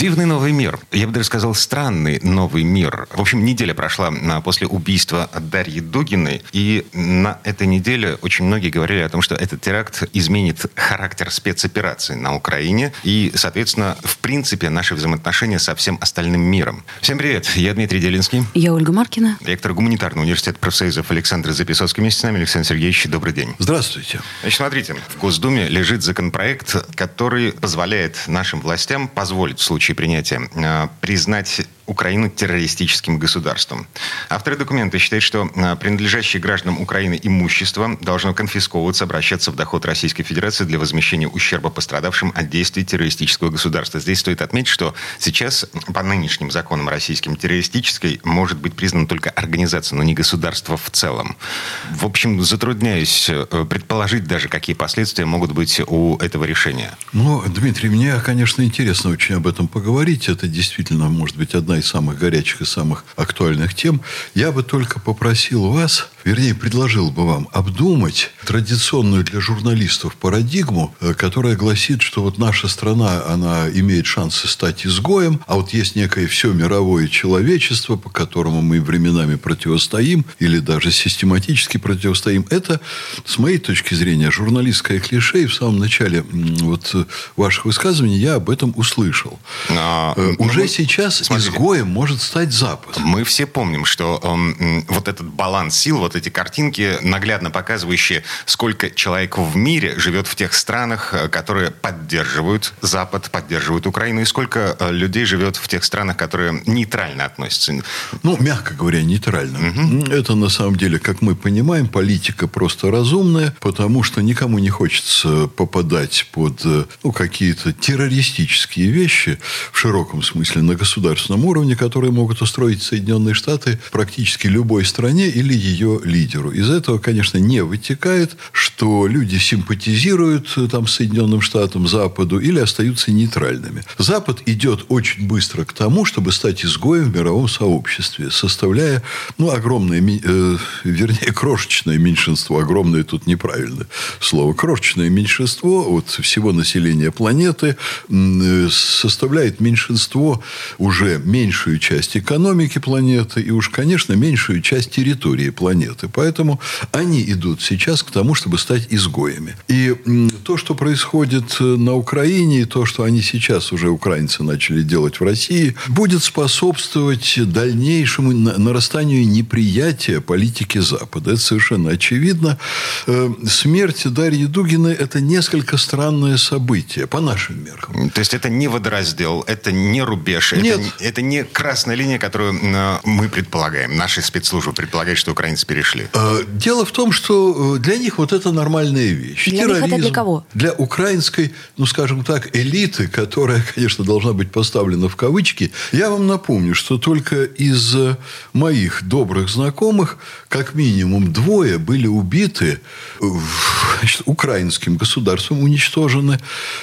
Дивный новый мир. Я бы даже сказал, странный новый мир. В общем, неделя прошла а, после убийства Дарьи Дугиной. И на этой неделе очень многие говорили о том, что этот теракт изменит характер спецоперации на Украине. И, соответственно, в принципе, наши взаимоотношения со всем остальным миром. Всем привет. Я Дмитрий Делинский. Я Ольга Маркина. Ректор гуманитарного университета профсоюзов Александр Записовский. Вместе с нами Александр Сергеевич. Добрый день. Здравствуйте. Значит, смотрите. В Госдуме лежит законопроект, который позволяет нашим властям позволить в случае случае принятия, э, признать Украину террористическим государством. Авторы документа считают, что э, принадлежащее гражданам Украины имущество должно конфисковываться, обращаться в доход Российской Федерации для возмещения ущерба пострадавшим от действий террористического государства. Здесь стоит отметить, что сейчас по нынешним законам российским террористической может быть признана только организация, но не государство в целом. В общем, затрудняюсь э, предположить даже, какие последствия могут быть у этого решения. Ну, Дмитрий, мне, конечно, интересно очень об этом поговорить. Это действительно может быть одна из самых горячих и самых актуальных тем. Я бы только попросил вас, вернее, предложил бы вам обдумать традиционную для журналистов парадигму, э, которая гласит, что вот наша страна, она имеет шансы стать изгоем, а вот есть некое все мировое человечество, по которому мы временами противостоим или даже систематически противостоим. Это, с моей точки зрения, журналистское клише. И в самом начале вот ваших высказываний я об этом услышал. А, э, ну, Уже сейчас смотрите, изгоем может стать Запад. Мы все помним, что э, вот этот баланс сил, вот эти картинки, наглядно показывающие, сколько человек в мире живет в тех странах, э, которые поддерживают Запад, поддерживают Украину, и сколько э, людей живет в тех странах, которые нейтрально относятся. Ну, мягко говоря, нейтрально. Угу. Это на самом деле, как мы понимаем, политика просто разумная, потому что никому не хочется попадать под э, ну, какие-то террористические вещи в широком смысле на государственном уровне, которые могут устроить Соединенные Штаты практически любой стране или ее лидеру. Из этого, конечно, не вытекает, что люди симпатизируют э, там, Соединенным Штатам, Западу или остаются нейтральными. Запад идет очень быстро к тому, чтобы стать изгоем в мировом сообществе, составляя ну, огромное, э, вернее, крошечное меньшинство. Огромное тут неправильное слово. Крошечное меньшинство от всего населения планеты э, составляет меньшинство уже меньшую часть экономики планеты и уж, конечно, меньшую часть территории планеты. Поэтому они идут сейчас к тому, чтобы стать изгоями. И то, что происходит э, на Украине, и то, что они сейчас уже украинцы начали делать в России, будет способствовать дальнейшему нарастанию неприятия политики Запада. Это совершенно очевидно. Э, смерть Дарьи Дугиной – это несколько странное событие по нашим меркам. То есть, это не водораздел, это не рубеж, Нет. Это, это не красная линия, которую э, мы предполагаем, наши спецслужбы предполагают, что украинцы перешли. Дело в том, что для них вот это нормальная вещь. Для Терроризм. них это для кого? Для украинской, ну, скажем так, элиты, которая, конечно, должна быть поставлена в кавычки. Я вам напомню, что только из моих добрых знакомых как минимум двое были убиты значит, украинским государством, уничтожены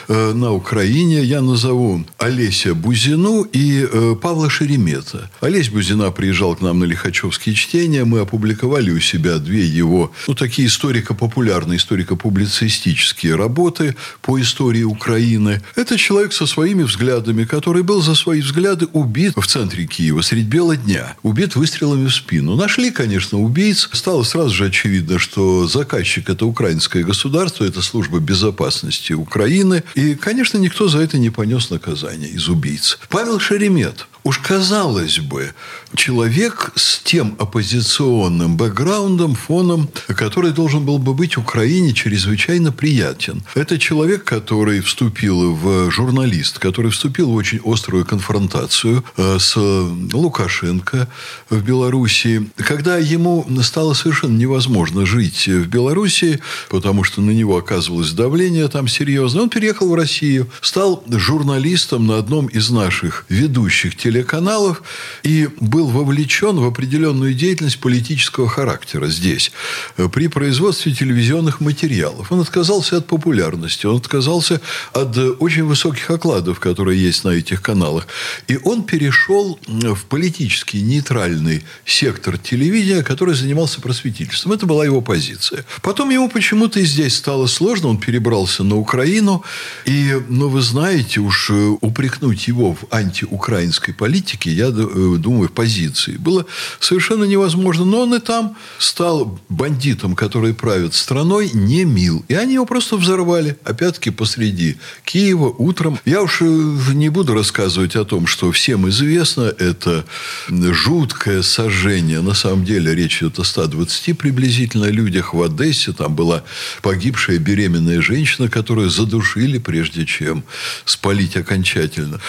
э, на Украине. Я назову Олеся Бузину и э, Павла Шеремета. Олесь Бузина приезжал к нам на Лихачевские чтения. Мы опубликовали у себя две его, ну, такие историко-популярные, историко-публицистические работы по истории Украины. Это человек со своими взглядами, который был за свои взгляды убит в центре Киева средь бела дня. Убит выстрелами в спину. Нашли, конечно, убийц. Стало сразу же очевидно, что заказчик – это украинское государство, это служба безопасности Украины. И, конечно, никто за это не понес наказание из убийц. Павел Шеремет Уж казалось бы, человек с тем оппозиционным бэкграундом, фоном, который должен был бы быть Украине чрезвычайно приятен. Это человек, который вступил в журналист, который вступил в очень острую конфронтацию э, с Лукашенко в Белоруссии. Когда ему стало совершенно невозможно жить в Белоруссии, потому что на него оказывалось давление там серьезное, он переехал в Россию, стал журналистом на одном из наших ведущих телеканалов и был вовлечен в определенную деятельность политического характера здесь, э, при производстве телевизионных материалов. Он отказался от популярности, он отказался от э, очень высоких окладов, которые есть на этих каналах. И он перешел в политически нейтральный сектор телевидения, который занимался просветительством. Это была его позиция. Потом ему почему-то здесь стало сложно, он перебрался на Украину, и, ну, вы знаете, уж э, упрекнуть его в антиукраинской политике, я думаю, в позиции, было совершенно невозможно. Но он и там стал бандитом, который правит страной, не мил. И они его просто взорвали. Опять-таки посреди Киева утром. Я уж э, не буду рассказывать о том, что всем известно, это жуткое сожжение. На самом деле речь идет о 120 приблизительно людях в Одессе. Там была погибшая беременная женщина, которую задушили, прежде чем спалить окончательно.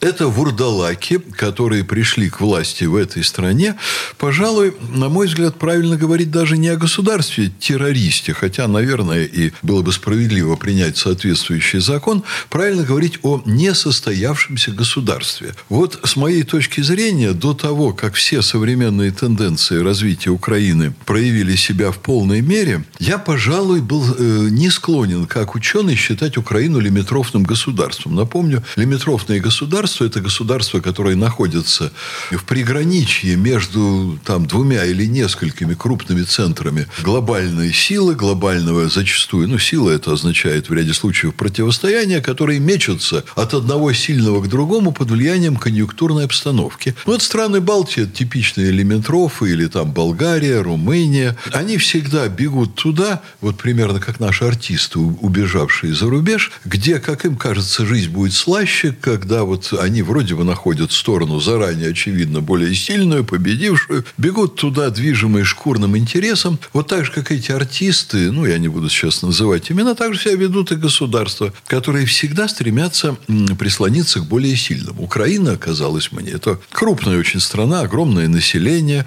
Это вурдалаки, которые пришли к власти в этой стране. Пожалуй, на мой взгляд, правильно говорить даже не о государстве-террористе, хотя, наверное, и было бы справедливо принять соответствующий закон, правильно говорить о несостоявшемся государстве. Вот с моей точки зрения, до того, как все современные тенденции развития Украины проявили себя в полной мере, я, пожалуй, был э, не склонен, как ученый, считать Украину лимитрофным государством. Напомню, лимитрофное государство – это государство, которое находится в приграничье между там, двумя или несколькими крупными центрами глобальной силы, глобального зачастую, ну, сила это означает в ряде случаев противостояние, которые мечутся от одного сильного к другому под влиянием конъюнктурной обстановки. Ну, вот страны Балтии, типичные элементрофы, или там Болгария, Румыния, они всегда бегут туда, вот примерно как наши артисты, убежавшие за рубеж, где, как им кажется, жизнь будет слаще, когда вот они вроде бы находят сторону заранее, очевидно, более сильную, победившую, бегут туда, движимые шкурным интересом. Вот так же, как эти артисты, ну, я не буду сейчас называть имена, так же себя ведут и государства, которые всегда стремятся прислониться к более сильному. Украина, оказалось мне, это крупная очень страна, огромное население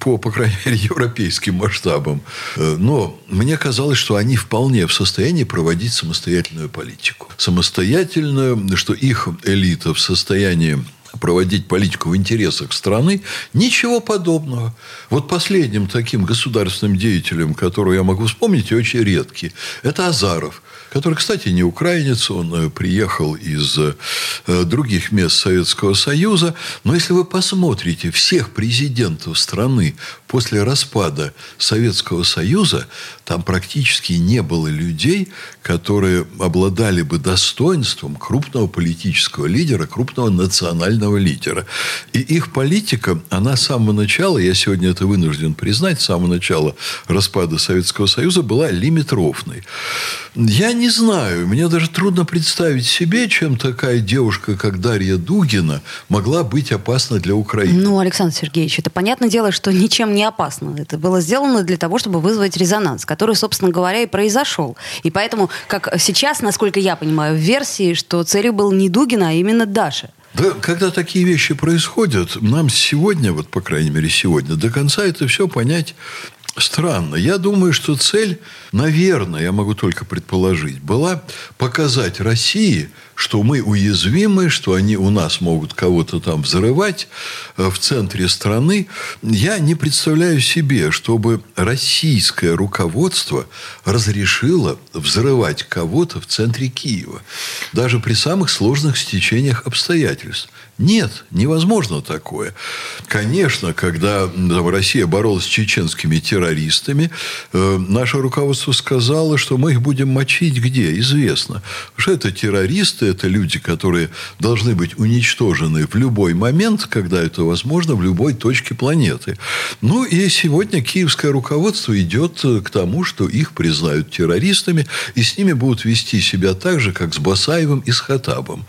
по, по крайней мере, европейским масштабам. Э, но мне казалось, что они вполне в состоянии проводить самостоятельную политику. Самостоятельную, что их элита в состоянии проводить политику в интересах страны. Ничего подобного. Вот последним таким государственным деятелем, которого я могу вспомнить, и очень редкий, это Азаров который, кстати, не украинец, он э, приехал из э, других мест Советского Союза. Но если вы посмотрите всех президентов страны после распада Советского Союза, там практически не было людей, которые обладали бы достоинством крупного политического лидера, крупного национального лидера. И их политика, она с самого начала, я сегодня это вынужден признать, с самого начала распада Советского Союза была лимитрофной. Я не знаю, мне даже трудно представить себе, чем такая девушка, как Дарья Дугина, могла быть опасна для Украины. Ну, Александр Сергеевич, это понятное дело, что ничем не опасно. Это было сделано для того, чтобы вызвать резонанс, который, собственно говоря, и произошел. И поэтому, как сейчас, насколько я понимаю, в версии, что целью был не Дугина, а именно Даша. Да, когда такие вещи происходят, нам сегодня, вот по крайней мере сегодня, до конца это все понять странно. Я думаю, что цель, наверное, я могу только предположить, была показать России, что мы уязвимы, что они у нас могут кого-то там взрывать э, в центре страны. Я не представляю себе, чтобы российское руководство разрешило взрывать кого-то в центре Киева. Даже при самых сложных стечениях обстоятельств. Нет, невозможно такое. Конечно, когда там, Россия боролась с чеченскими террористами, э, наше руководство сказало, что мы их будем мочить где? Известно. Что это террористы, это люди, которые должны быть уничтожены в любой момент, когда это возможно, в любой точке планеты. Ну, и сегодня киевское руководство идет к тому, что их признают террористами, и с ними будут вести себя так же, как с Басаевым и с Хатабом.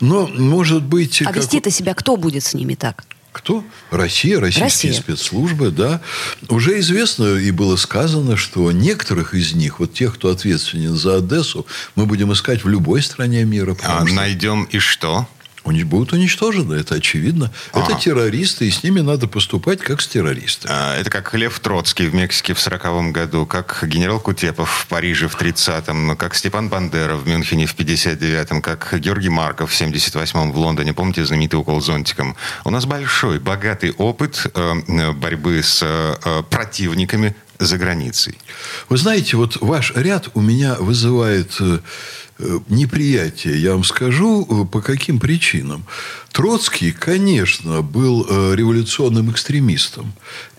Но, может быть... А как вести-то себя кто будет с ними так? Кто? Россия, российские Россия. спецслужбы, да. Уже известно и было сказано, что некоторых из них, вот тех, кто ответственен за Одессу, мы будем искать в любой стране мира. А что... найдем и что? Они будут уничтожены, это очевидно. Ага. Это террористы, и с ними надо поступать как с террористами. А, это как Лев Троцкий в Мексике в 40 году, как генерал Кутепов в Париже в 30-м, как Степан Бандера в Мюнхене в 59-м, как Георгий Марков в 78-м в Лондоне. Помните знаменитый укол зонтиком? У нас большой, богатый опыт э, борьбы с э, противниками за границей. Вы знаете, вот ваш ряд у меня вызывает э, неприятие. Я вам скажу, по каким причинам. Троцкий, конечно, был революционным экстремистом.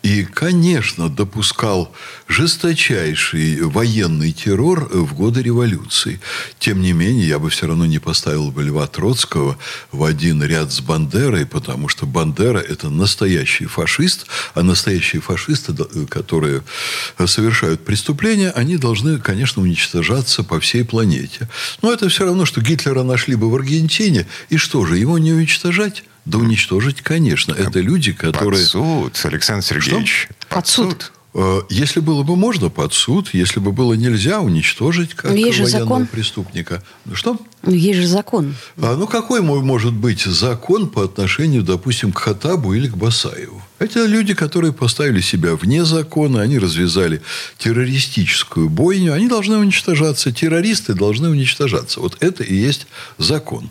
И, конечно, допускал жесточайший военный террор в годы революции. Тем не менее, я бы все равно не поставил бы Льва Троцкого в один ряд с Бандерой, потому что Бандера – это настоящий фашист, а настоящие фашисты, которые совершают преступления, они должны, конечно, уничтожаться по всей планете. Но это все равно, что Гитлера нашли бы в Аргентине, и что же, его не уничтожать? Да уничтожить, конечно. Это люди, которые... Под суд, Александр Сергеевич. Что? Под суд. Э, если было бы можно, под суд. Если бы было нельзя, уничтожить как есть военного закон. преступника. Что? Есть же закон. А, ну, какой может быть закон по отношению, допустим, к Хатабу или к Басаеву? Это люди, которые поставили себя вне закона, они развязали террористическую бойню, они должны уничтожаться. Террористы должны уничтожаться. Вот это и есть закон.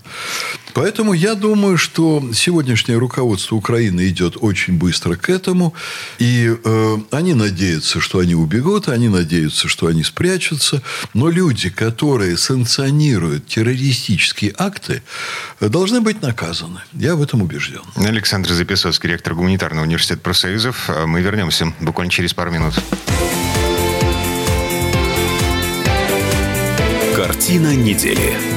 Поэтому я думаю, что сегодняшнее руководство Украины идет очень быстро к этому. И э, они надеются, что они убегут, они надеются, что они спрячутся. Но люди, которые санкционируют террористические акты, должны быть наказаны. Я в этом убежден. Александр Записовский, ректор гуманитарного университета университет профсоюзов. А мы вернемся буквально через пару минут. Картина недели.